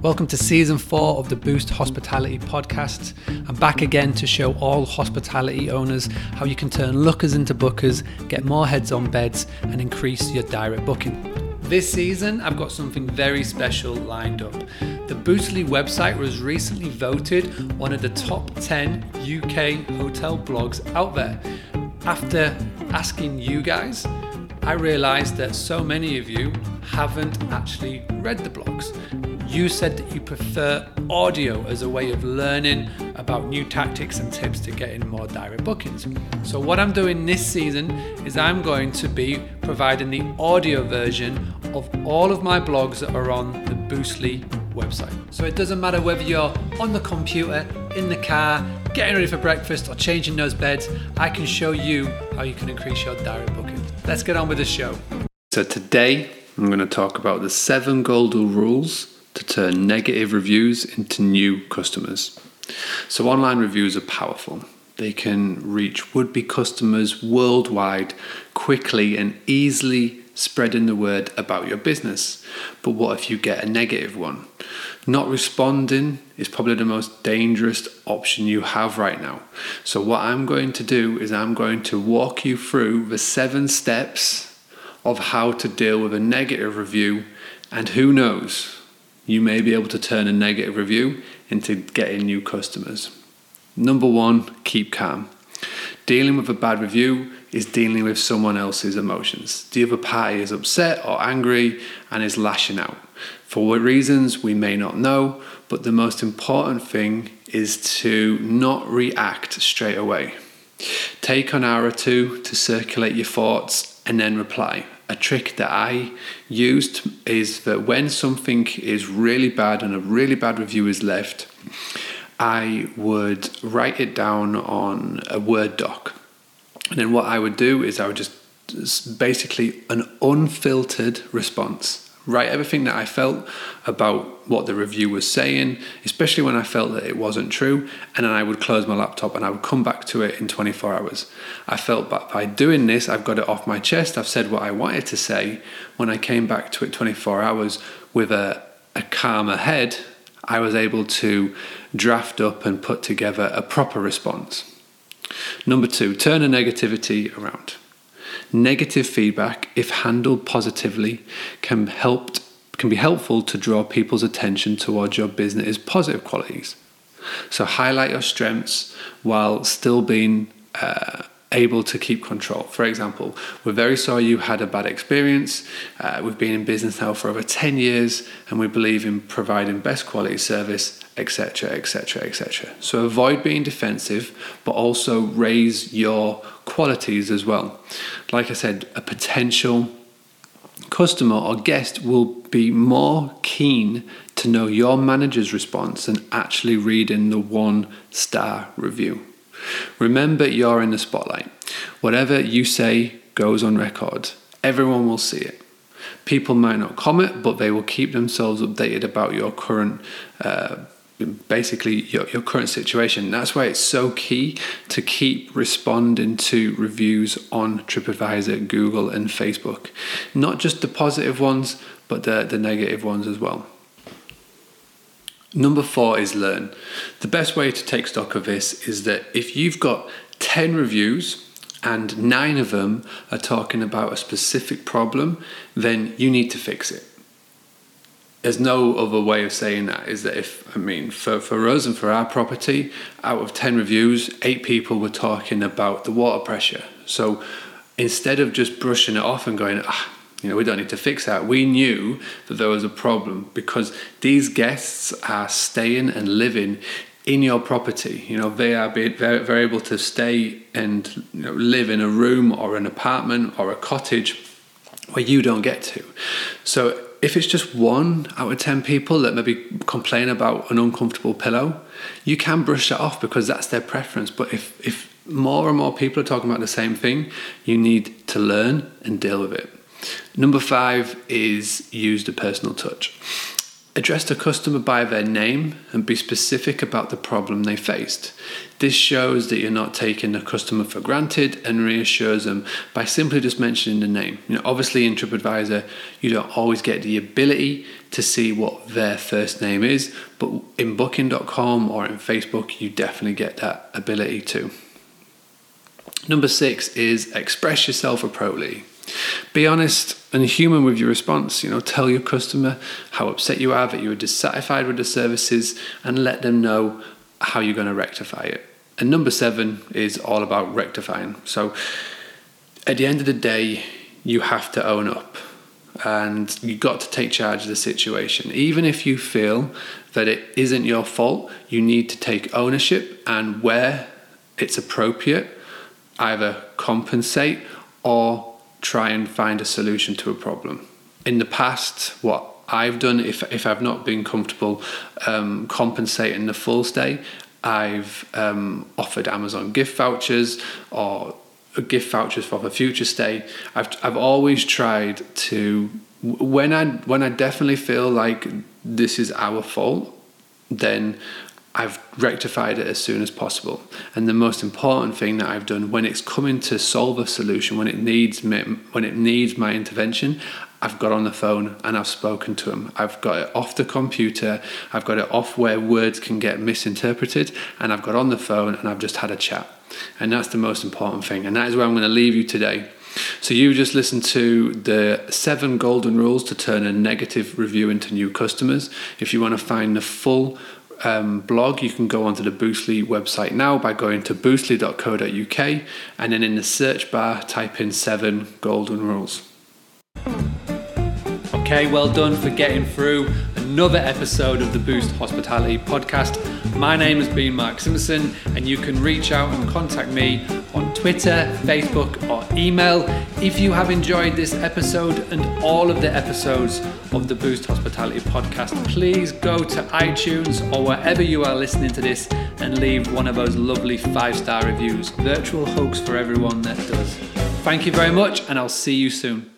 Welcome to season four of the Boost Hospitality podcast. I'm back again to show all hospitality owners how you can turn lookers into bookers, get more heads on beds, and increase your direct booking. This season, I've got something very special lined up. The Boostly website was recently voted one of the top 10 UK hotel blogs out there. After asking you guys, I realised that so many of you haven't actually read the blogs. You said that you prefer audio as a way of learning about new tactics and tips to getting more direct bookings. So, what I'm doing this season is I'm going to be providing the audio version of all of my blogs that are on the Boostly website. So, it doesn't matter whether you're on the computer, in the car, getting ready for breakfast, or changing those beds, I can show you how you can increase your direct bookings. Let's get on with the show. So, today I'm going to talk about the seven golden rules to turn negative reviews into new customers. So, online reviews are powerful. They can reach would be customers worldwide quickly and easily spreading the word about your business. But what if you get a negative one? Not responding is probably the most dangerous option you have right now. So, what I'm going to do is I'm going to walk you through the seven steps of how to deal with a negative review, and who knows, you may be able to turn a negative review into getting new customers. Number one, keep calm. Dealing with a bad review is dealing with someone else's emotions. The other party is upset or angry and is lashing out. For what reasons we may not know, but the most important thing is to not react straight away. Take an hour or two to circulate your thoughts and then reply a trick that I used is that when something is really bad and a really bad review is left, I would write it down on a Word doc. And then what I would do is I would just basically an unfiltered response write everything that I felt about what the review was saying, especially when I felt that it wasn't true, and then I would close my laptop and I would come back to it in 24 hours. I felt that by doing this, I've got it off my chest, I've said what I wanted to say. When I came back to it 24 hours with a, a calmer head, I was able to draft up and put together a proper response. Number two, turn a negativity around. Negative feedback, if handled positively, can help can be helpful to draw people's attention towards your business's positive qualities. So highlight your strengths while still being uh, able to keep control. For example, we're very sorry you had a bad experience. Uh, we've been in business now for over 10 years and we believe in providing best quality service, etc., etc., etc. So avoid being defensive, but also raise your qualities as well. Like I said, a potential customer or guest will be more keen to know your manager's response than actually reading the one star review. Remember, you're in the spotlight. Whatever you say goes on record, everyone will see it. People might not comment, but they will keep themselves updated about your current. Uh, basically your, your current situation. That's why it's so key to keep responding to reviews on TripAdvisor, Google, and Facebook. Not just the positive ones, but the, the negative ones as well. Number four is learn. The best way to take stock of this is that if you've got 10 reviews and nine of them are talking about a specific problem, then you need to fix it. There's no other way of saying that is that if, I mean, for, for us and for our property, out of 10 reviews, eight people were talking about the water pressure. So instead of just brushing it off and going, ah, you know, we don't need to fix that. We knew that there was a problem because these guests are staying and living in your property. You know, they are very, very able to stay and you know, live in a room or an apartment or a cottage where you don't get to. So if it's just one out of 10 people that maybe complain about an uncomfortable pillow, you can brush that off because that's their preference. But if, if more and more people are talking about the same thing, you need to learn and deal with it. Number five is use the personal touch. Address the customer by their name and be specific about the problem they faced. This shows that you're not taking the customer for granted and reassures them by simply just mentioning the name. You know, obviously in TripAdvisor, you don't always get the ability to see what their first name is, but in booking.com or in Facebook, you definitely get that ability to. Number six is express yourself appropriately. Be honest and human with your response. You know, tell your customer how upset you are, that you are dissatisfied with the services, and let them know how you're going to rectify it. And number seven is all about rectifying. So at the end of the day, you have to own up and you've got to take charge of the situation. Even if you feel that it isn't your fault, you need to take ownership and where it's appropriate, either compensate or try and find a solution to a problem. In the past, what I've done, if, if I've not been comfortable um, compensating the full stay, I've um, offered Amazon gift vouchers or gift vouchers for a future stay. I've, I've always tried to, when I, when I definitely feel like this is our fault, then I've rectified it as soon as possible. And the most important thing that I've done when it's coming to solve a solution, when it needs me, when it needs my intervention, I've got on the phone and I've spoken to them. I've got it off the computer. I've got it off where words can get misinterpreted, and I've got on the phone and I've just had a chat. And that's the most important thing. And that is where I'm going to leave you today. So you just listened to the seven golden rules to turn a negative review into new customers. If you want to find the full um, blog, you can go onto the Boostly website now by going to boostly.co.uk and then in the search bar type in seven golden rules. Okay, well done for getting through another episode of the Boost Hospitality podcast. My name has been Mark Simpson, and you can reach out and contact me on Twitter, Facebook, or email. If you have enjoyed this episode and all of the episodes of the Boost Hospitality podcast, please go to iTunes or wherever you are listening to this and leave one of those lovely five star reviews. Virtual hugs for everyone that does. Thank you very much, and I'll see you soon.